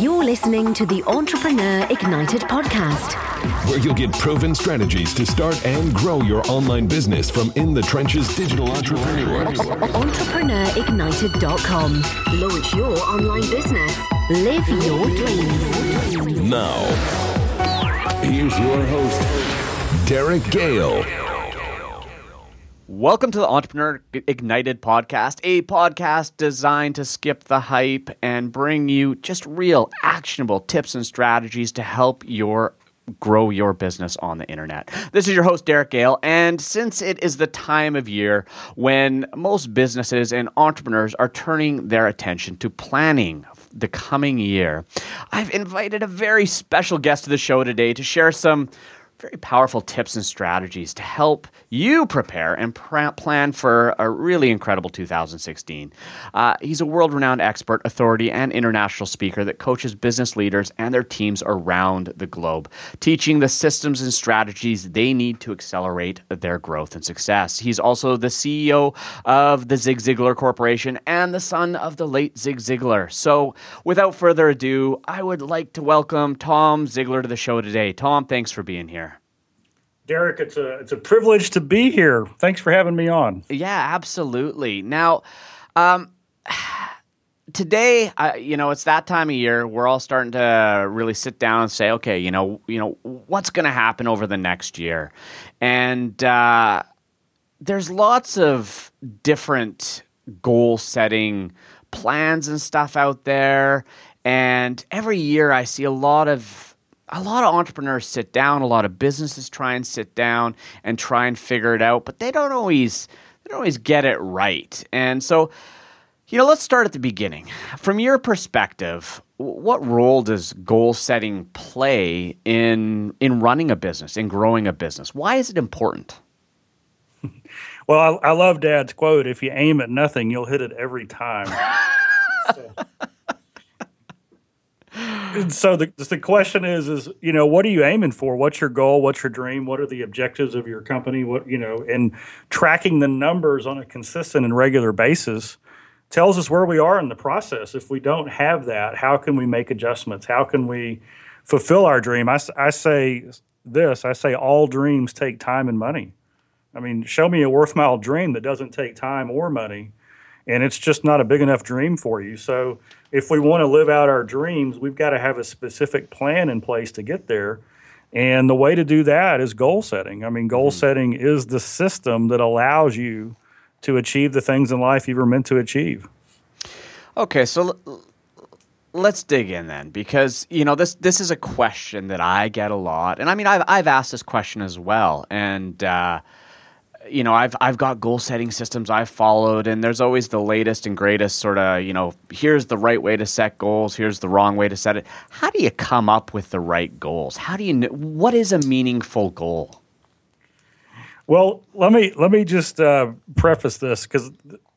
You're listening to the Entrepreneur Ignited podcast, where you'll get proven strategies to start and grow your online business from in the trenches digital entrepreneurs. EntrepreneurIgnited.com. Launch your online business. Live your dreams. Now, here's your host, Derek Gehl. Welcome to the Entrepreneur Ignited podcast, a podcast designed to skip the hype and bring you just real actionable tips and strategies to help your grow your business on the internet. This is your host Derek Gehl. and since it is the time of year when most businesses and entrepreneurs are turning their attention to planning the coming year, I've invited a very special guest to the show today to share some very powerful tips and strategies to help you prepare and pr- plan for a really incredible 2016. Uh, he's a world renowned expert, authority, and international speaker that coaches business leaders and their teams around the globe, teaching the systems and strategies they need to accelerate their growth and success. He's also the CEO of the Zig Ziglar Corporation and the son of the late Zig Ziglar. So, without further ado, I would like to welcome Tom Ziglar to the show today. Tom, thanks for being here. Derek, it's a it's a privilege to be here. Thanks for having me on. Yeah, absolutely. Now, um, today, uh, you know, it's that time of year. We're all starting to really sit down and say, okay, you know, you know, what's going to happen over the next year, and uh, there's lots of different goal setting plans and stuff out there. And every year, I see a lot of a lot of entrepreneurs sit down, a lot of businesses try and sit down and try and figure it out, but they don't always they don't always get it right. And so, you know, let's start at the beginning. From your perspective, what role does goal setting play in in running a business, in growing a business? Why is it important? Well, I, I love Dad's quote: "If you aim at nothing, you'll hit it every time." so so the the question is is you know what are you aiming for? What's your goal? What's your dream? What are the objectives of your company? What you know, and tracking the numbers on a consistent and regular basis tells us where we are in the process. If we don't have that, how can we make adjustments? How can we fulfill our dream? I, I say this. I say all dreams take time and money. I mean, show me a worthwhile dream that doesn't take time or money, and it's just not a big enough dream for you. So if we want to live out our dreams, we've got to have a specific plan in place to get there. And the way to do that is goal setting. I mean, goal mm-hmm. setting is the system that allows you to achieve the things in life you were meant to achieve. Okay, so l- let's dig in then, because you know this this is a question that I get a lot, and I mean I've I've asked this question as well, and. Uh, you know, I've I've got goal setting systems I've followed, and there's always the latest and greatest sort of, you know, here's the right way to set goals, here's the wrong way to set it. How do you come up with the right goals? How do you know, what is a meaningful goal? Well, let me let me just uh, preface this because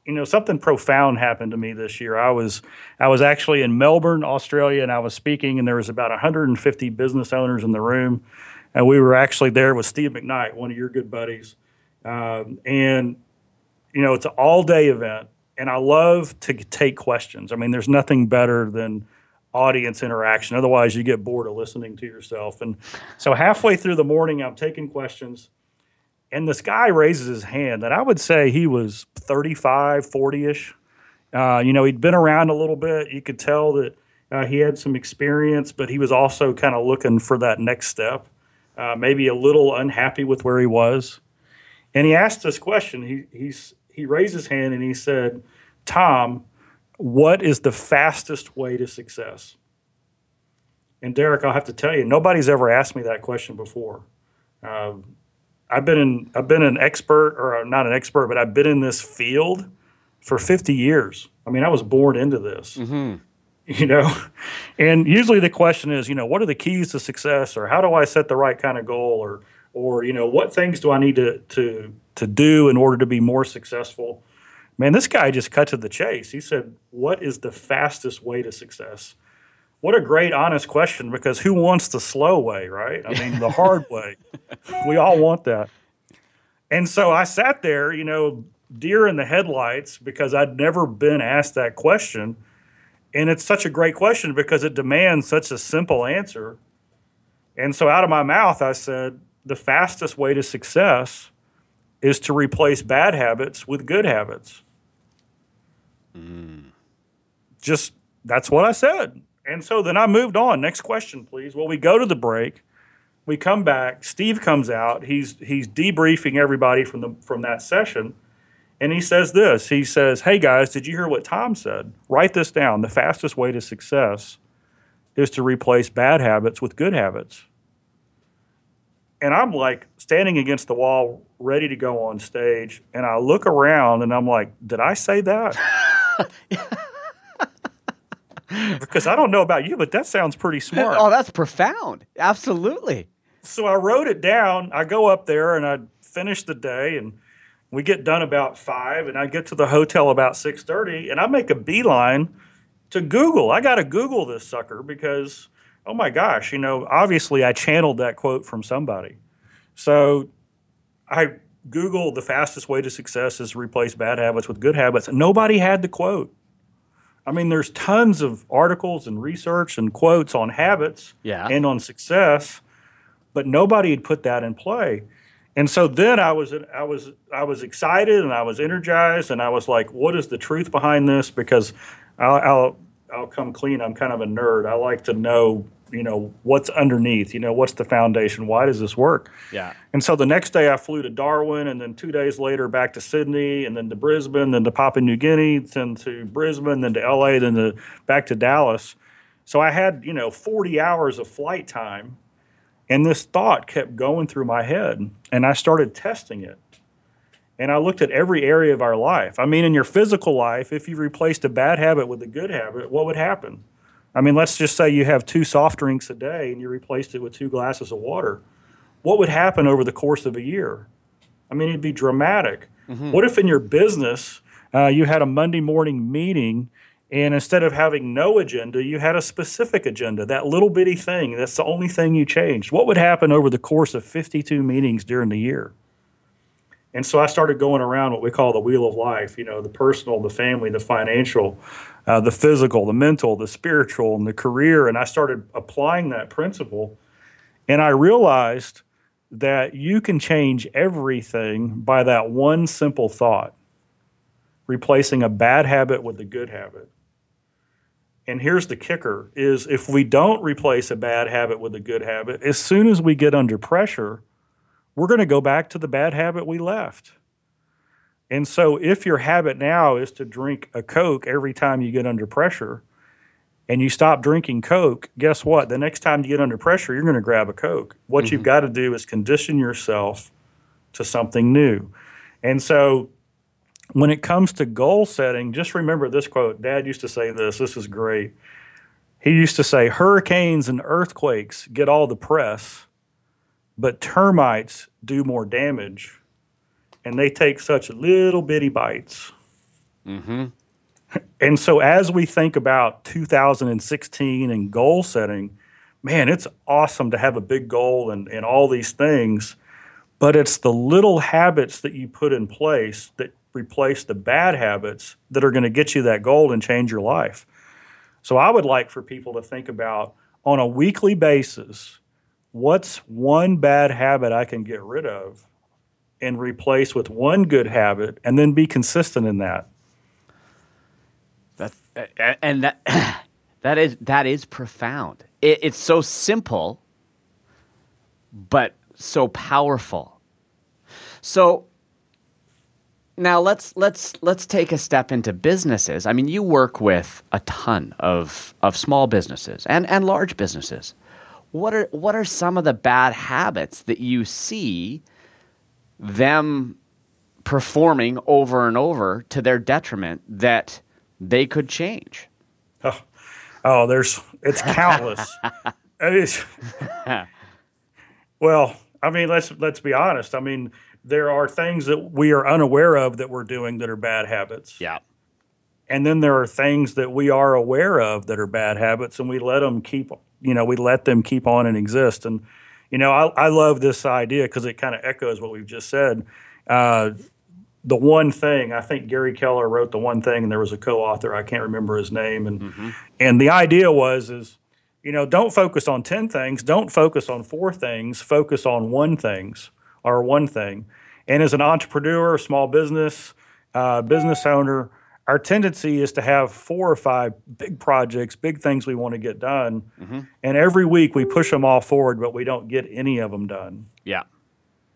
you know something profound happened to me this year. I was I was actually in Melbourne, Australia, and I was speaking, and there was about 150 business owners in the room, and we were actually there with Steve McKnight, one of your good buddies um, and, you know, it's an all day event. And I love to take questions. I mean, there's nothing better than audience interaction. Otherwise, you get bored of listening to yourself. And so, halfway through the morning, I'm taking questions. And this guy raises his hand, and I would say he was 35, 40 ish. Uh, you know, he'd been around a little bit. You could tell that uh, he had some experience, but he was also kind of looking for that next step. Uh, maybe a little unhappy with where he was. And he asked this question. He he's he raised his hand and he said, "Tom, what is the fastest way to success?" And Derek, I'll have to tell you, nobody's ever asked me that question before. Uh, I've been in I've been an expert, or not an expert, but I've been in this field for 50 years. I mean, I was born into this. Mm-hmm. You know, and usually the question is, you know, what are the keys to success, or how do I set the right kind of goal, or or you know what things do I need to to to do in order to be more successful? Man, this guy just cut to the chase. He said, "What is the fastest way to success?" What a great, honest question because who wants the slow way, right? I mean, the hard way. We all want that. And so I sat there, you know, deer in the headlights because I'd never been asked that question. And it's such a great question because it demands such a simple answer. And so out of my mouth, I said, the fastest way to success is to replace bad habits with good habits. Mm. Just that's what I said. And so then I moved on. Next question, please. Well, we go to the break. We come back. Steve comes out. He's he's debriefing everybody from the from that session. And he says this. He says, "Hey guys, did you hear what Tom said? Write this down. The fastest way to success is to replace bad habits with good habits." And I'm like standing against the wall, ready to go on stage, and I look around and I'm like, "Did I say that?" because I don't know about you, but that sounds pretty smart. Oh, that's profound. Absolutely. so I wrote it down. I go up there and I finish the day, and we get done about five, and I get to the hotel about six thirty, and I make a beeline to Google. I got to Google this sucker because, oh my gosh, you know, obviously I channeled that quote from somebody. So I Googled the fastest way to success is replace bad habits with good habits. Nobody had the quote. I mean, there's tons of articles and research and quotes on habits Yeah. and on success, but nobody had put that in play. And so then I was I was I was excited and I was energized and I was like, what is the truth behind this? Because I'll I'll, I'll come clean. I'm kind of a nerd. I like to know you know what's underneath. You know what's the foundation? Why does this work? Yeah. And so the next day I flew to Darwin, and then two days later back to Sydney, and then to Brisbane, then to Papua New Guinea, then to Brisbane, then to LA, then to back to Dallas. So I had you know 40 hours of flight time, and this thought kept going through my head, and I started testing it. And I looked at every area of our life. I mean, in your physical life, if you replaced a bad habit with a good habit, what would happen? I mean, let's just say you have two soft drinks a day and you replaced it with two glasses of water what would happen over the course of a year? I mean, it'd be dramatic. What if in your business uh, you had a Monday morning meeting and instead of having no agenda, you had a specific agenda, that little bitty thing, that's the only thing you changed? What would happen over the course of 52 meetings during the year? And so I started going around what we call the wheel of life, you know, the personal, the family, the financial, uh, the physical, the mental, the spiritual, and the career. And I started applying that principle. And I realized that you can change everything by that one simple thought replacing a bad habit with a good habit. And here's the kicker is if we don't replace a bad habit with a good habit, as soon as we get under pressure, we're going to go back to the bad habit we left. And so if your habit now is to drink a Coke every time you get under pressure, and you stop drinking Coke, guess what? The next time you get under pressure, you're going to grab a Coke. What you've mm-hmm. got to do is condition yourself to something new. And so when it comes to goal setting, just remember this quote. Dad used to say this. This is great. He used to say, Hurricanes and earthquakes get all the press, but termites do more damage, and they take such little bitty bites. Mm-hmm. And so, as we think about 2016 and goal setting, man, it's awesome to have a big goal and, and all these things, but it's the little habits that you put in place that replace the bad habits that are going to get you that goal and change your life. So, I would like for people to think about on a weekly basis what's one bad habit I can get rid of and replace with one good habit and then be consistent in that. That a- and that that is that is profound. It, it's so simple, but so powerful. So now let's let's let's take a step into businesses. I mean, you work with a ton of of small businesses and and large businesses. What are what are some of the bad habits that you see them performing over and over to their detriment that they could change? Oh, oh there's it's countless. it is. well, I mean, let's let's be honest. I mean, there are things that we are unaware of that we're doing that are bad habits, Yeah. and then there are things that we are aware of that are bad habits, and we let them keep. You know, we let them keep on and exist. And you know, I, I love this idea because it kind of echoes what we've just said. Uh, the one thing. I think Gary Keller wrote the one thing, and there was a co-author. I can't remember his name, and mm-hmm. and the idea was is, you know, don't focus on ten things, don't focus on four things, focus on one things or one thing. And as an entrepreneur, small business, uh, business owner, our tendency is to have four or five big projects, big things we want to get done. Mm-hmm. And every week we push them all forward, but we don't get any of them done. Yeah.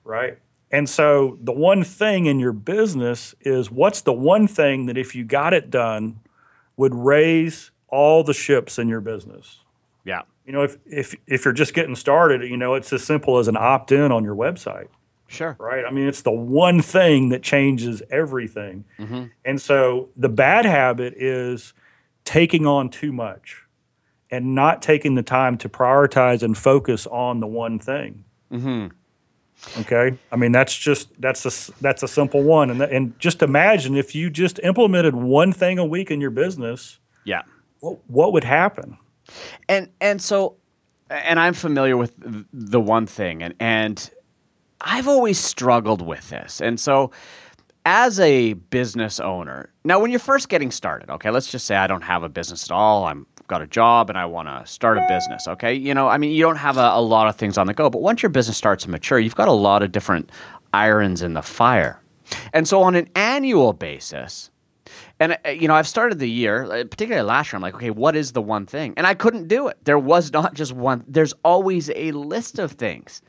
Right. And so the one thing in your business is what's the one thing that if you got it done would raise all the ships in your business? Yeah. You know, if if if you're just getting started, you know, it's as simple as an opt-in on your website. Sure. Right. I mean, it's the one thing that changes everything. Mm-hmm. And so the bad habit is taking on too much and not taking the time to prioritize and focus on the one thing. Mm-hmm. Okay. I mean, that's just that's a that's a simple one, and and just imagine if you just implemented one thing a week in your business. Yeah. What, what would happen? And and so, and I'm familiar with the one thing, and and I've always struggled with this. And so, as a business owner, now when you're first getting started, okay, let's just say I don't have a business at all. I'm got a job and I want to start a business, okay? You know, I mean, you don't have a, a lot of things on the go, but once your business starts to mature, you've got a lot of different irons in the fire. And so on an annual basis, and uh, you know, I've started the year, uh, particularly last year. I'm like, okay, what is the one thing? And I couldn't do it. There was not just one. There's always a list of things.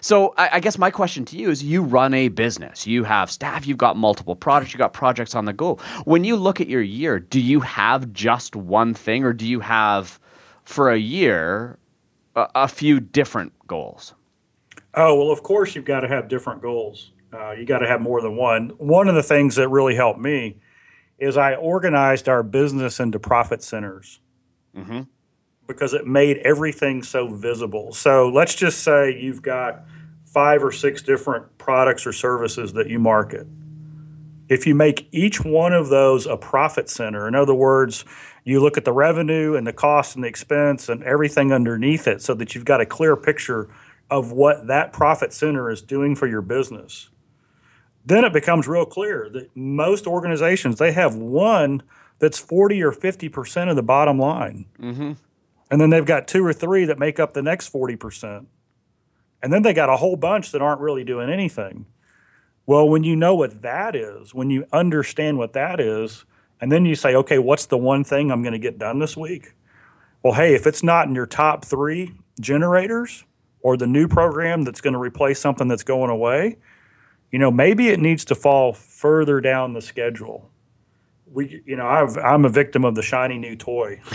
So I, I, guess my question to you is: You run a business, you have staff, you've got multiple products, you've got projects on the go. When you look at your year, do you have just one thing, or do you have, for a year, a, a few different goals? Oh well, of course you've got to have different goals. Uh, you got to have more than one. One of the things that really helped me is I organized our business into profit centers. Mm-hmm because it made everything so visible. So let's just say you've got five or six different products or services that you market. If you make each one of those a profit center, in other words, you look at the revenue and the cost and the expense and everything underneath it so that you've got a clear picture of what that profit center is doing for your business. Then it becomes real clear that most organizations they have one that's 40 or 50% of the bottom line. Mm-hmm. And then they've got two or three that make up the next 40%. And then they got a whole bunch that aren't really doing anything. Well, when you know what that is, when you understand what that is, and then you say, okay, what's the one thing I'm going to get done this week? Well, hey, if it's not in your top three generators or the new program that's going to replace something that's going away, you know, maybe it needs to fall further down the schedule we, you know, i am a victim of the shiny new toy.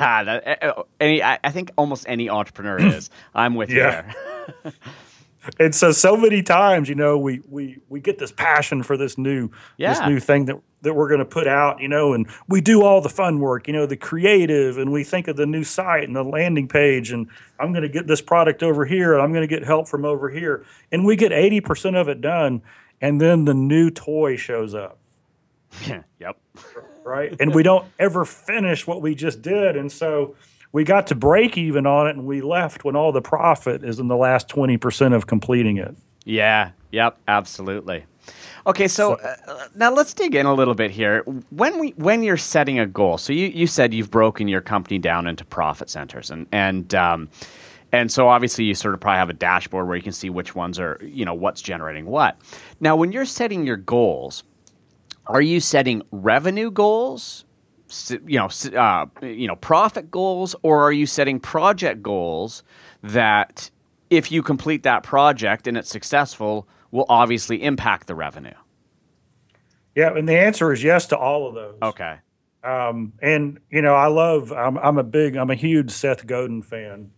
Eh, eh, any, I think almost any entrepreneur is. I'm with yeah. you there. and so, so many times, you know, we we we get this passion for this new yeah. this new thing that that we're going to put out, you know, and we do all the fun work, you know, the creative, and we think of the new site and the landing page, and I'm going to get this product over here, and I'm going to get help from over here, and we get 80% of it done, and then the new toy shows up yep. Right. And we don't ever finish what we just did. And so we got to break even on it and we left when all the profit is in the last 20% of completing it. Yeah. Yep. Absolutely. Okay, so, so uh, now let's dig in a little bit here. When we when you're setting a goal, so you, you said you've broken your company down into profit centers, and and um, and so obviously you sort of probably have a dashboard where you can see which ones are you know what's generating what. Now, when you're setting your goals, are you setting revenue goals, you know, uh, you know, profit goals, or are you setting project goals that, if you complete that project and it's successful, will obviously impact the revenue? Yeah, and the answer is yes to all of those. Okay. Um, and you know, I love. I'm, I'm a big. I'm a huge Seth Godin fan,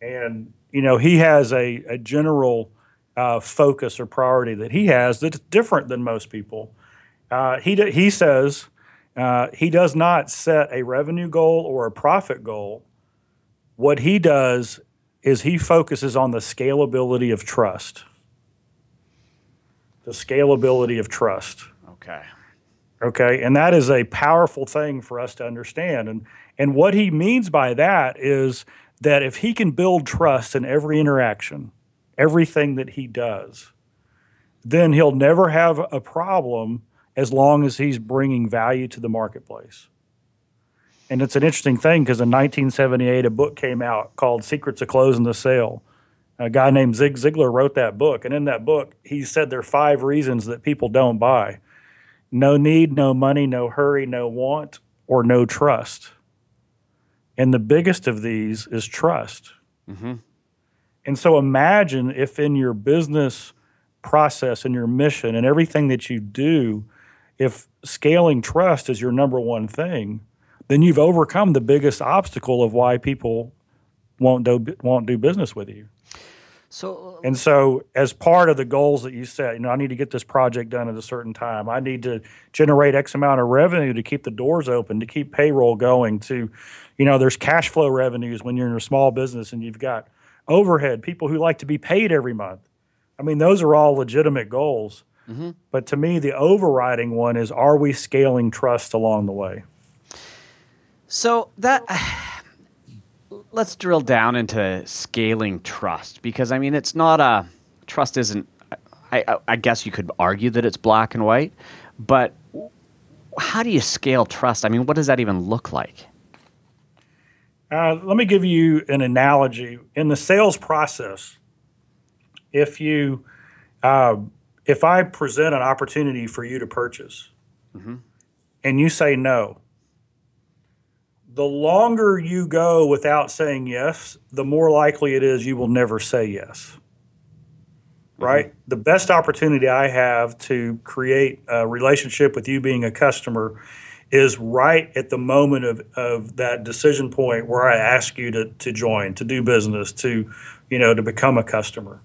and you know, he has a a general uh, focus or priority that he has that's different than most people. Uh, he, he says uh, he does not set a revenue goal or a profit goal. What he does is he focuses on the scalability of trust. The scalability of trust. Okay. Okay. And that is a powerful thing for us to understand. And, and what he means by that is that if he can build trust in every interaction, everything that he does, then he'll never have a problem as long as he's bringing value to the marketplace. And it's an interesting thing because in 1978, a book came out called Secrets of Closing the Sale. A guy named Zig Ziglar wrote that book. And in that book, he said there are five reasons that people don't buy no need, no money, no hurry, no want, or no trust. And the biggest of these is trust. Mm-hmm. And so imagine if in your business process and your mission and everything that you do, if scaling trust is your number one thing, then you've overcome the biggest obstacle of why people won't do won't do business with you. So uh, and so as part of the goals that you set, you know, I need to get this project done at a certain time. I need to generate X amount of revenue to keep the doors open, to keep payroll going, to you know, there's cash flow revenues when you're in a small business and you've got overhead, people who like to be paid every month. I mean, those are all legitimate goals. Mm-hmm. But to me, the overriding one is are we scaling trust along the way? So that let's drill down into scaling trust because I mean it's not a trust isn't I, I, guess you could argue that it's black and white, but how do you scale trust? I mean, what does that even look like? Uh, let me give you an analogy. In the sales process, if you uh, if I present an opportunity for you to purchase, mm-hmm. and you say no, the longer you go without saying yes, the more likely it is you will never say yes. Right? Mm-hmm. The best opportunity I have to create a relationship with you being a customer is right at the moment of, of that decision point where I ask you to, to join, to do business, to, you know, to become a customer.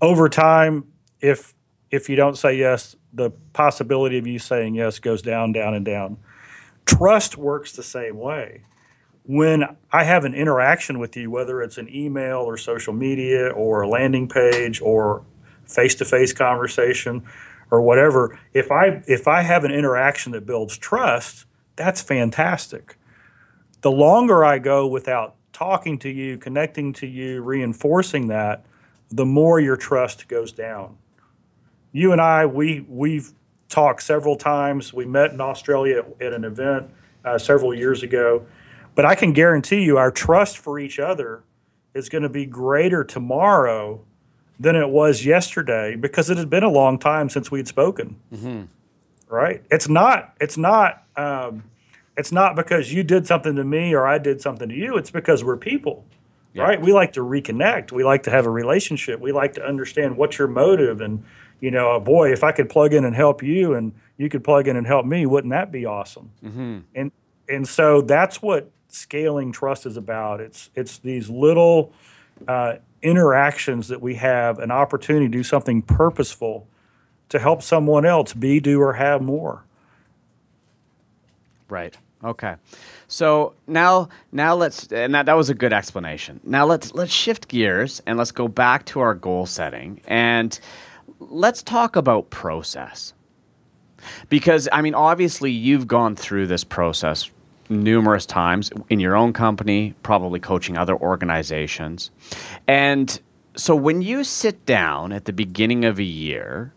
Over time, if if you don't say yes, the possibility of you saying yes goes down, down, and down. Trust works the same way. When I have an interaction with you, whether it's an email or social media or a landing page or face to face conversation or whatever, if I if I have an interaction that builds trust, that's fantastic. The longer I go without talking to you, connecting to you, reinforcing that, the more your trust goes down. You and I, we we've talked several times. We met in Australia at, an event uh, several years ago. But I can guarantee you our trust for each other is going to be greater tomorrow than it was yesterday because it had been a long time since we'd spoken. Mm-hmm. Right? It's not. It's not. Um, it's not because you did something to me or I did something to you. It's because we're people. Yeah. Right? We like to reconnect. We like to have a relationship. We like to understand what's your motive and you know, oh, boy, if I could plug in and help you and you could plug in and help me, wouldn't that be awesome? Mm-hmm. And and so that's what scaling trust is about. It's it's these little uh, interactions that we have an opportunity to do something purposeful to help someone else be, do, or have more. Right. Okay. So now now let's and that, that was a good explanation. Now let's let's shift gears and let's go back to our goal setting and let's talk about process. Because, I mean, obviously, you've gone through this process numerous times in your own company, probably coaching other organizations. And so, when you sit down at the beginning of a year,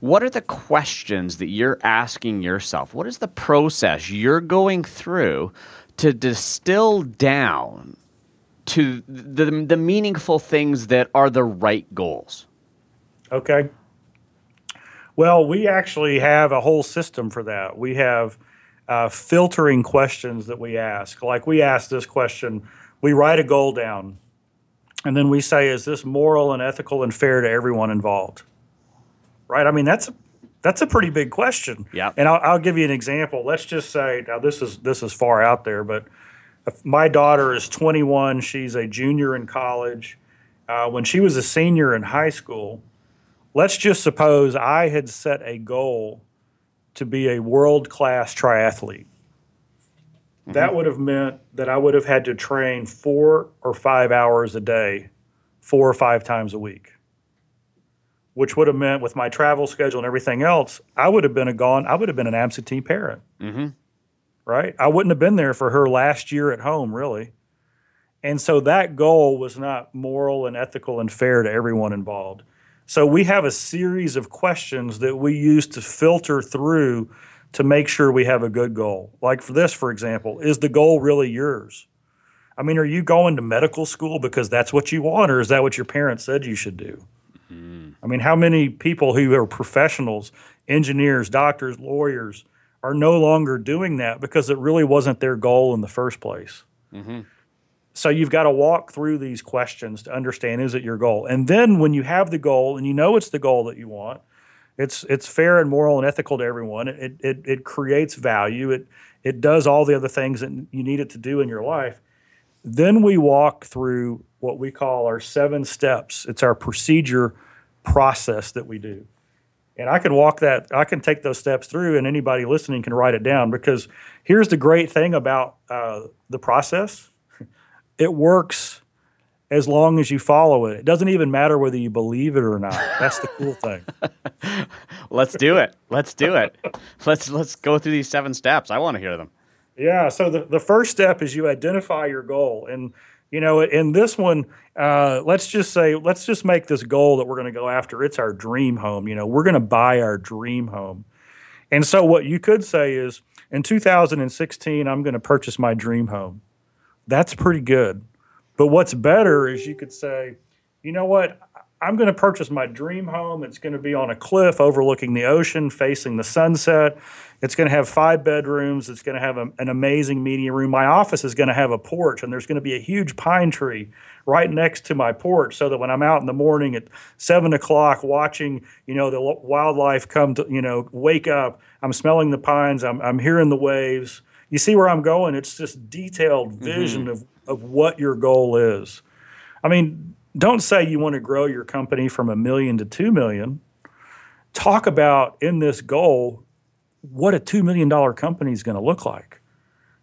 what are the questions that you're asking yourself? What is the process you're going through to distill down to the, the meaningful things that are the right goals? Okay. Well, we actually have a whole system for that. We have uh, filtering questions that we ask. Like we ask this question, we write a goal down, and then we say, "Is this moral and ethical and fair to everyone involved?" Right? I mean, that's a, that's a pretty big question. Yeah. And I'll, I'll give you an example. Let's just say now this is this is far out there, but my daughter is 21. She's a junior in college. Uh, when she was a senior in high school, let's just suppose I had set a goal to be a world class triathlete. Mm-hmm. That would have meant that I would have had to train four or five hours a day, four or five times a week, which would have meant with my travel schedule and everything else, I would have been a gone, I would have been an absentee parent. Mm-hmm. Right? I wouldn't have been there for her last year at home, really. And so that goal was not moral and ethical and fair to everyone involved So we have a series of questions that we use to filter through to make sure we have a good goal. Like for this, for example, is the goal really yours? I mean, are you going to medical school because that's what you want, or is that what your parents said you should do? Mm-hmm. I mean, how many people who are professionals, engineers, doctors, lawyers, are no longer doing that because it really wasn't their goal in the first place? Mm-hmm. So you've got to walk through these questions to understand is it your goal? And then when you have the goal and you know it's the goal that you want, it's it's fair and moral and ethical to everyone. It it it creates value. It it does all the other things that you need it to do in your life. Then we walk through what we call our seven steps. It's our procedure process that we do. And I can walk that, I can take those steps through, and anybody listening can write it down because here's the great thing about uh, the process it works as long as you follow it. It doesn't even matter whether you believe it or not. That's the cool thing. let's do it. Let's do it. Let's let's go through these seven steps. I want to hear them. Yeah. So the, the first step is you identify your goal. And you know, in this one, uh, let's just say, let's just make this goal that we're going to go after. It's our dream home. You know, we're going to buy our dream home. And so, what you could say is, in 2016, I'm going to purchase my dream home. That's pretty good. But what's better is you could say, you know what? I'm going to purchase my dream home. It's going to be on a cliff overlooking the ocean, facing the sunset. It's going to have five bedrooms. It's going to have a, an amazing media room. My office is going to have a porch, and there's going to be a huge pine tree right next to my porch, so that when I'm out in the morning at seven o'clock watching, you know, the wildlife come to, you know, wake up, I'm smelling the pines. I'm, I'm hearing the waves you see where I'm going? It's this detailed mm-hmm. vision mm-hmm. of, of what your goal is. I mean, don't say you want to grow your company from a million to two million. Talk about in this goal what a $2 million company is going to look like.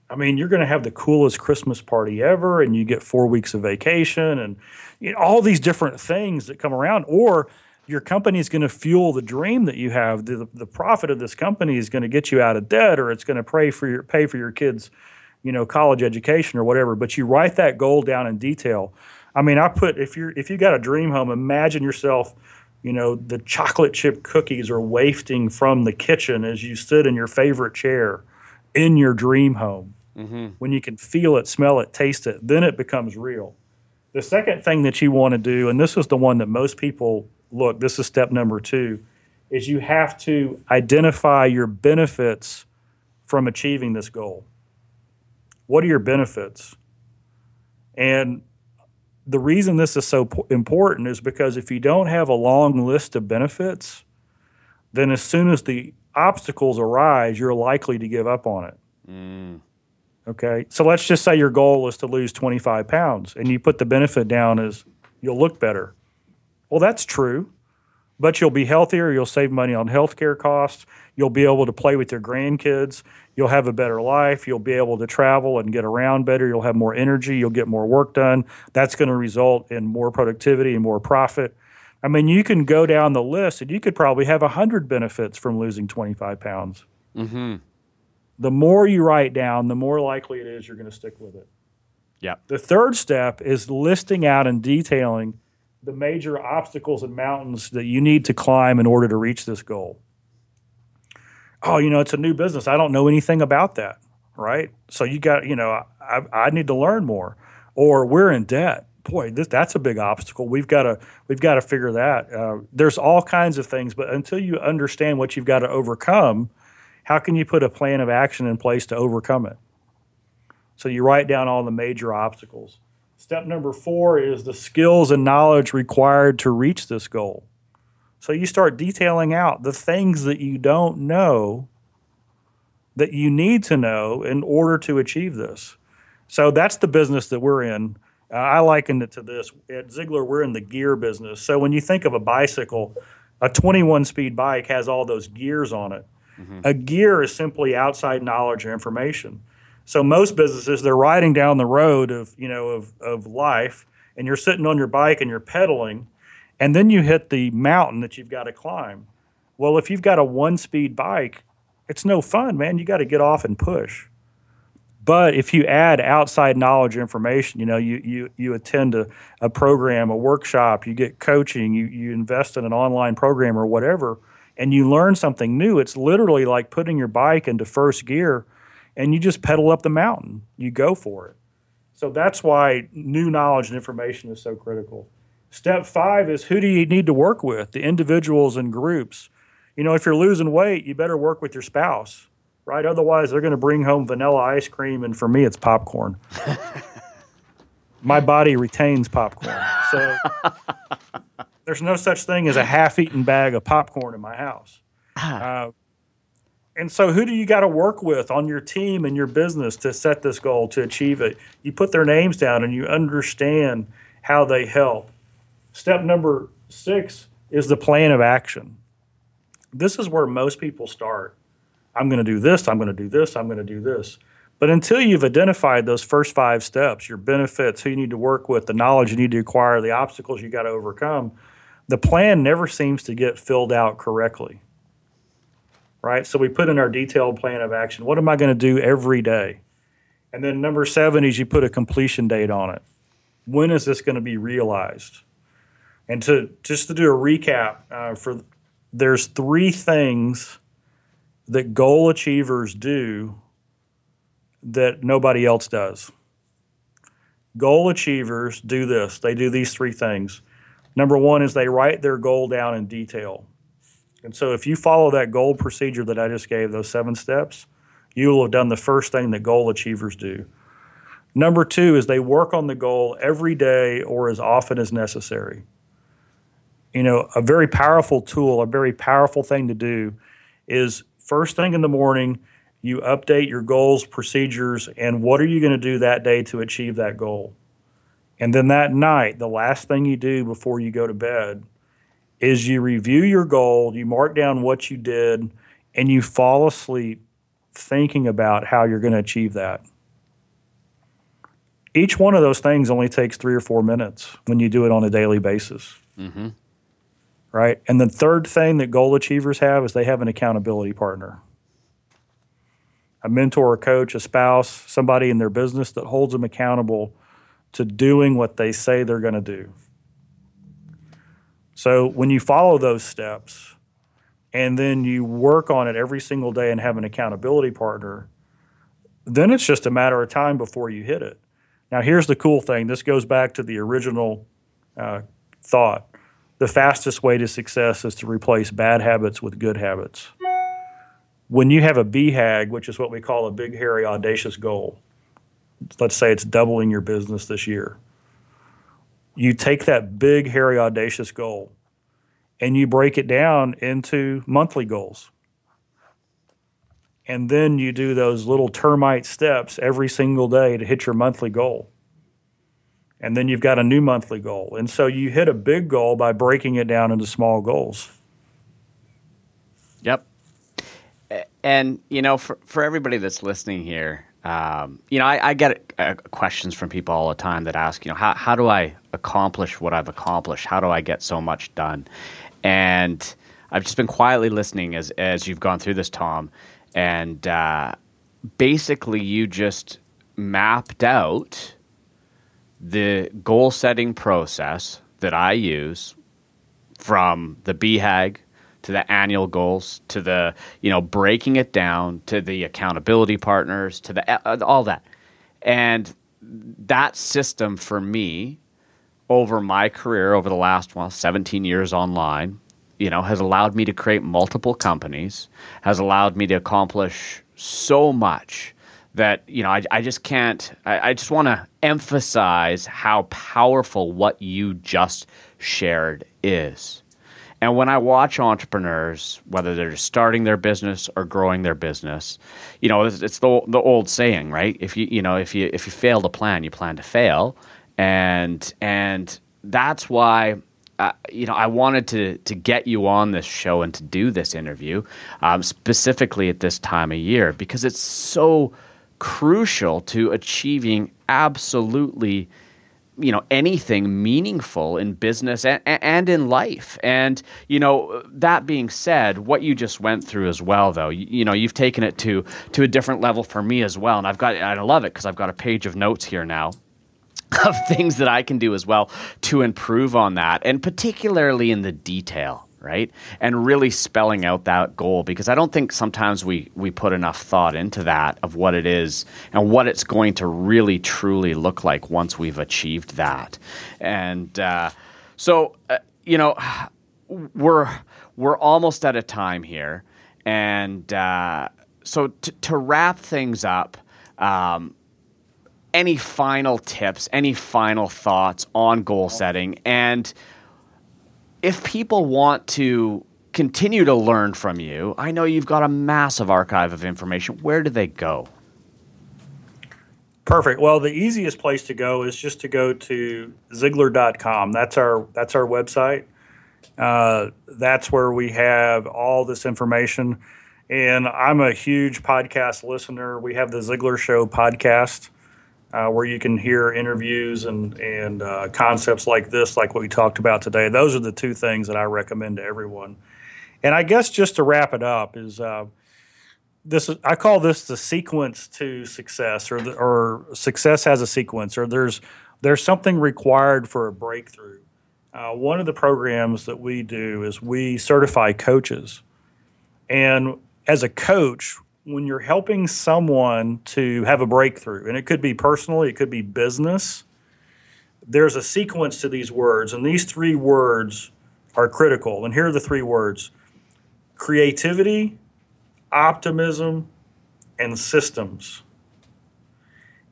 I mean, you're going to have the coolest Christmas party ever, and you get four weeks of vacation, and you know, all these different things that come around. Or your company is going to fuel the dream that you have. The, the profit of this company is going to get you out of debt, or it's going to pay for your pay for your kids, you know, college education or whatever. But you write that goal down in detail. I mean, I put if you're if you got a dream home, imagine yourself, you know, the chocolate chip cookies are wafting from the kitchen as you sit in your favorite chair in your dream home. Mm-hmm. When you can feel it, smell it, taste it, then it becomes real. The second thing that you want to do, and this is the one that most people look, this is step number two, is you have to identify your benefits from achieving this goal. What are your benefits? And the reason this is so important is because if you don't have a long list of benefits, then as soon as the obstacles arise, you're likely to give up on it. Mm. Okay. So let's just say your goal is to lose 25 pounds and you put the benefit down as you'll look better. Well, that's true, but you'll be healthier. You'll save money on healthcare costs. You'll be able to play with your grandkids. You'll have a better life. You'll be able to travel and get around better. You'll have more energy. You'll get more work done. That's going to result in more productivity and more profit. I mean, you can go down the list and you could probably have 100 benefits from losing 25 pounds. Mm-hmm. The more you write down, the more likely it is you're going to stick with it. Yeah. The third step is listing out and detailing the major obstacles and mountains that you need to climb in order to reach this goal. Oh, you know, it's a new business. I don't know anything about that, right? So you got, you know, I, I need to learn more. Or we're in debt. Boy, this, that's a big obstacle. We've got to we've got to figure that. Uh, there's all kinds of things, but until you understand what you've got to overcome, how can you put a plan of action in place to overcome it? So you write down all the major obstacles. Step number four is the skills and knowledge required to reach this goal. So you start detailing out the things that you don't know that you need to know in order to achieve this. So that's the business that we're in. Uh, I liken it to this. At Ziglar, we're in the gear business. So when you think of a bicycle, a 21 speed bike has all those gears on it. Mm-hmm. A gear is simply outside knowledge or information. So most businesses they're riding down the road of you know of of life, and you're sitting on your bike and you're pedaling, and then you hit the mountain that you've got to climb. Well, if you've got a one speed bike, it's no fun, man. You got to get off and push. But if you add outside knowledge information, you know, you you you attend a, a program, a workshop, you get coaching, you you invest in an online program or whatever, and you learn something new, it's literally like putting your bike into first gear and you just pedal up the mountain. You go for it. So that's why new knowledge and information is so critical. Step five is who do you need to work with? The individuals and groups. You know, if you're losing weight, you better work with your spouse, right? Otherwise, they're going to bring home vanilla ice cream, and for me, it's popcorn. My body retains popcorn. So there's no such thing as a half eaten bag of popcorn in my house. Uh, and so, who do you got to work with on your team and your business to set this goal, to achieve it? You put their names down and you understand how they help. Step number six is the plan of action this is where most people start. I'm going to do this, I'm going to do this, I'm going to do this. But until you've identified those first five steps, your benefits, who you need to work with, the knowledge you need to acquire, the obstacles you got to overcome, the plan never seems to get filled out correctly. Right? So we put in our detailed plan of action. What am I going to do every day? And then number seven is you put a completion date on it. When is this going to be realized? And to just to do a recap uh, for there's three things that goal achievers do that nobody else does. Goal achievers do this. They do these three things. Number one is they write their goal down in detail. And so if you follow that goal procedure that I just gave, those seven steps, you will have done the first thing that goal achievers do. Number two is they work on the goal every day or as often as necessary you know, a very powerful tool, a very powerful thing to do is first thing in the morning, you update your goals, procedures, and what are you going to do that day to achieve that goal. And then that night, the last thing you do before you go to bed is you review your goal, you mark down what you did, and you fall asleep thinking about how you're going to achieve that. Each one of those things only takes three or four minutes when you do it on a daily basis. Mm-hmm right? And the third thing that goal achievers have is they have an accountability partner a mentor, a coach, a spouse, somebody in their business that holds them accountable to doing what they say they're going to do. So when you follow those steps and then you work on it every single day and have an accountability partner, then it's just a matter of time before you hit it. Now, here's the cool thing this goes back to the original uh, thought the fastest way to success is to replace bad habits with good habits. When you have a BHAG, which is what we call a big, hairy, audacious goal, let's say it's doubling your business this year, you take that big, hairy, audacious goal and you break it down into monthly goals. And then you do those little termite steps every single day to hit your monthly goal and then you've got a new monthly goal. And so you hit a big goal by breaking it down into small goals. Yep. And, you know, for, for everybody that's listening here, um, you know, I, I get uh, questions from people all the time that ask, you know, how, how do I accomplish what I've accomplished? How do I get so much done? And I've just been quietly listening as, as you've gone through this, Tom. And uh, basically, you just mapped out the goal setting process that I use from the BHAG to the annual goals to the you know breaking it down to the accountability partners to the uh, all that. And that system for me over my career over the last well 17 years online you know has allowed me to create multiple companies has allowed me to accomplish so much that you know I, I just can't I, I just want to emphasize how powerful what you just shared is and when i watch entrepreneurs whether they're just starting their business or growing their business you know it's, it's the, the old saying right? If you you know if you if you fail to plan you plan to fail. And and that's why uh, you know, I wanted to to get you on this show and to do this interview um, specifically at this time of year because it's so crucial to achieving absolutely you know anything meaningful in business and, and in life. And you know that being said what you just went through as well though you, you know you've taken it to to a different level for me as well. And i've got i love it because i've got a page of notes here now of things that i can do as well to improve on that and particularly in the detail right? And really spelling out that goal because I don't think sometimes we we put enough thought into that of what it is and what it's going to really truly look like once we've achieved that. And uh, so, uh, you know, we're we're almost at a time here, and uh, so t- to wrap things up. Um, any final tips, any final thoughts on goal setting, and if people want to continue to learn from you, I know you've got a massive archive of information. Where do they go? Perfect. Well, the easiest place to go is just to go to Ziglar.com. That's our that's our website. Uh, that's where we have all this information. And I'm a huge podcast listener. We have the Ziglar Show podcast uh, where you can hear interviews and and uh, concepts like this, like what we talked about today. Those are the two things that I recommend to everyone. And I guess just to wrap it up is uh, this. I call this the sequence to success, or the, or success has a sequence, or there's there's something required for a breakthrough. Uh, one of the programs that we do is we certify coaches, and as a coach, when you're helping someone to have a breakthrough, and it could be personal, it could be business, there's a sequence to these words, and these three words are critical. And here are the three words creativity, optimism, and systems.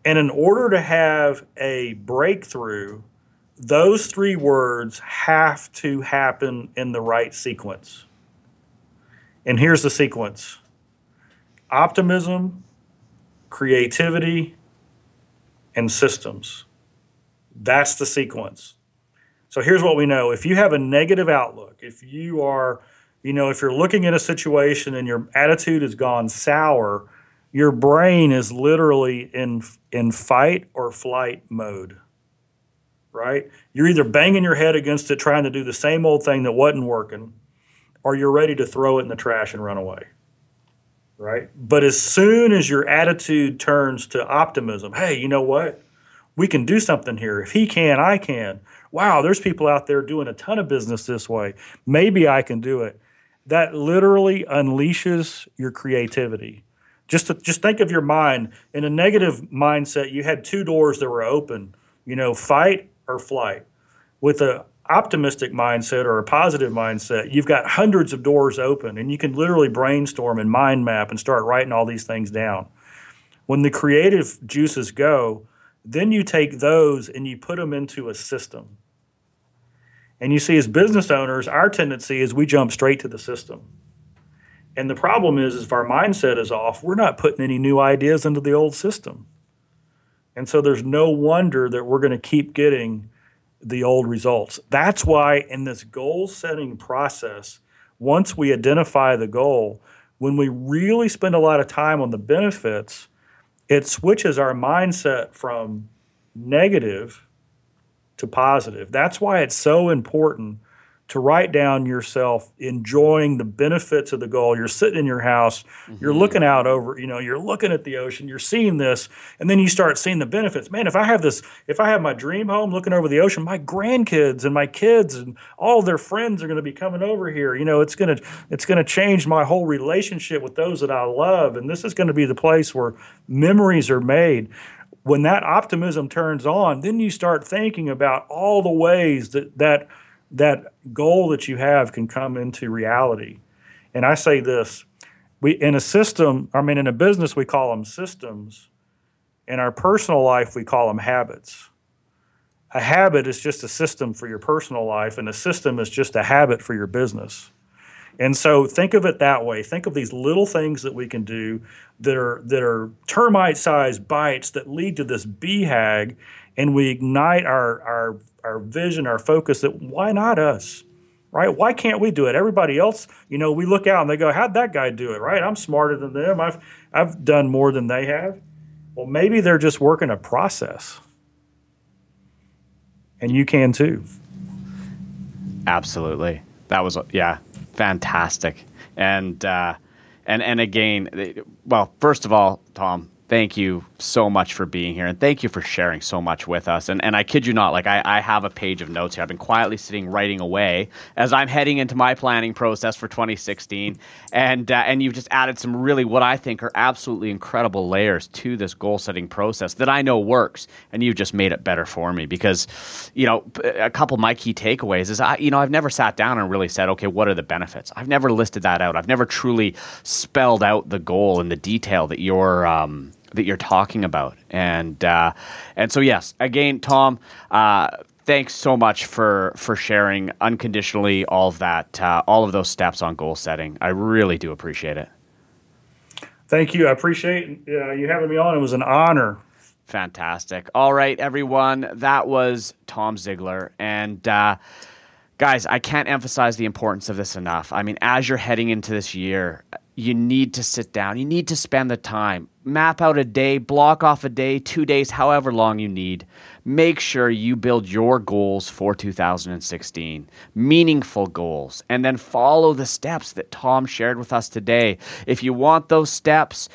And in order to have a breakthrough, those three words have to happen in the right sequence. And here's the sequence optimism, creativity, and systems. That's the sequence. So here's what we know. If you have a negative outlook, if you are, you know, if you're looking at a situation and your attitude has gone sour, your brain is literally in in fight or flight mode. Right? You're either banging your head against it trying to do the same old thing that wasn't working, or you're ready to throw it in the trash and run away right? But as soon as your attitude turns to optimism, hey, you know what? We can do something here. If he can, I can. Wow, there's people out there doing a ton of business this way. Maybe I can do it. That literally unleashes your creativity. Just to, just think of your mind. In a negative mindset, you had two doors that were open. You know, fight or flight. With a optimistic mindset or a positive mindset, you've got hundreds of doors open and you can literally brainstorm and mind map and start writing all these things down. When the creative juices go, then you take those and you put them into a system. And you see, as business owners, our tendency is we jump straight to the system. And the problem is, if our mindset is off, we're not putting any new ideas into the old system. And so there's no wonder that we're going to keep getting the old results. That's why in this goal setting process, once we identify the goal, when we really spend a lot of time on the benefits, it switches our mindset from negative to positive. That's why it's so important to write down yourself enjoying the benefits of the goal. You're sitting in your house, mm-hmm. you're looking out over, you know, you're looking at the ocean, you're seeing this, and then you start seeing the benefits. Man, if I have this, if I have my dream home looking over the ocean, my grandkids and my kids and all their friends are going to be coming over here. You know, it's going to it's going to change my whole relationship with those that I love, and this is going to be the place where memories are made when that optimism turns on, then you start thinking about all the ways that that that goal that you have can come into reality. And I say this we in a system, I mean, in a business, we call them systems. In our personal life, we call them habits. A habit is just a system for your personal life, and a system is just a habit for your business. And so think of it that way. Think of these little things that we can do that are that are termite-sized bites that lead to this BHAG, and we ignite our our our vision, our focus that why not us? Right? Why can't we do it? Everybody else, you know, we look out and they go, How'd that guy do it? Right? I'm smarter than them. I've I've done more than they have. Well, maybe they're just working a process. and you can too. Absolutely. That was yeah, fantastic. And uh, and and again, well, first of all, Tom, thank you so much for being here and thank you for sharing so much with us. And, and I kid you not, like I, I have a page of notes here. I've been quietly sitting writing away as I'm heading into my planning process for 2016. And, uh, and you've just added some really what I think are absolutely incredible layers to this goal setting process that I know works. And you've just made it better for me because, you know, a couple of my key takeaways is I, you know, I've never sat down and really said, okay, what are the benefits? I've never listed that out. I've never truly spelled out the goal in the detail that you're, um, that you're talking about. And uh, and so yes, again, Tom. Uh, thanks so much for for sharing unconditionally all of that, uh, all of those steps on goal setting. I really do appreciate it. Thank you. I appreciate uh, you having me on. It was an honor. Fantastic. All right, everyone. That was Tom Ziglar And uh, guys, I can't emphasize the importance of this enough. I mean, as you're heading into this year, you need to sit down. You need to spend the time. Map out a day, block off a day, two days, however long you need. Make sure you build your goals for 2016, meaningful goals, and then follow the steps that Tom shared with us today. If you want those steps,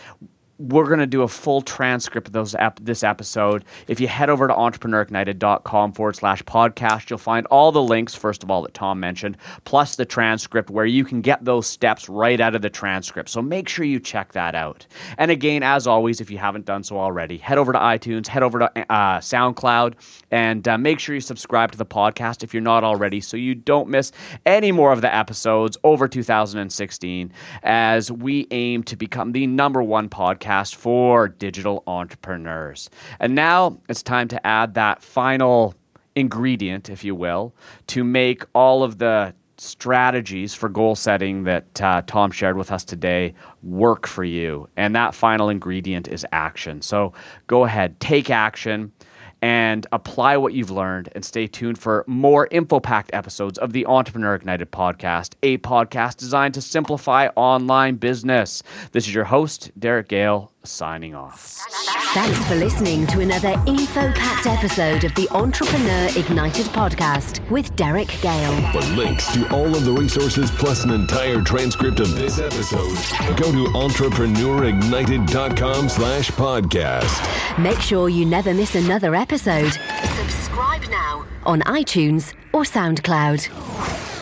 we're going to do a full transcript of those this episode. If you head over to entrepreneurignited.com forward slash podcast, you'll find all the links, first of all, that Tom mentioned, plus the transcript where you can get those steps right out of the transcript. So make sure you check that out. And again, as always, if you haven't done so already, head over to iTunes, head over to uh, SoundCloud, and uh, make sure you subscribe to the podcast if you're not already so you don't miss any more of the episodes over 2016 as we aim to become the number one podcast podcast for digital entrepreneurs. And now it's time to add that final ingredient, if you will, to make all of the strategies for goal setting that uh, Tom shared with us today work for you. And that final ingredient is action. So go ahead, take action and apply what you've learned and stay tuned for more info packed episodes of the Entrepreneur Ignited podcast, a podcast designed to simplify online business. This is your host, Derek Gehl, signing off. Thanks for listening to another info packed episode of the Entrepreneur Ignited podcast with Derek Gehl. For links to all of the resources plus an entire transcript of this episode, go to entrepreneurignited.com slash podcast. Make sure you never miss another episode. Subscribe now on iTunes or SoundCloud.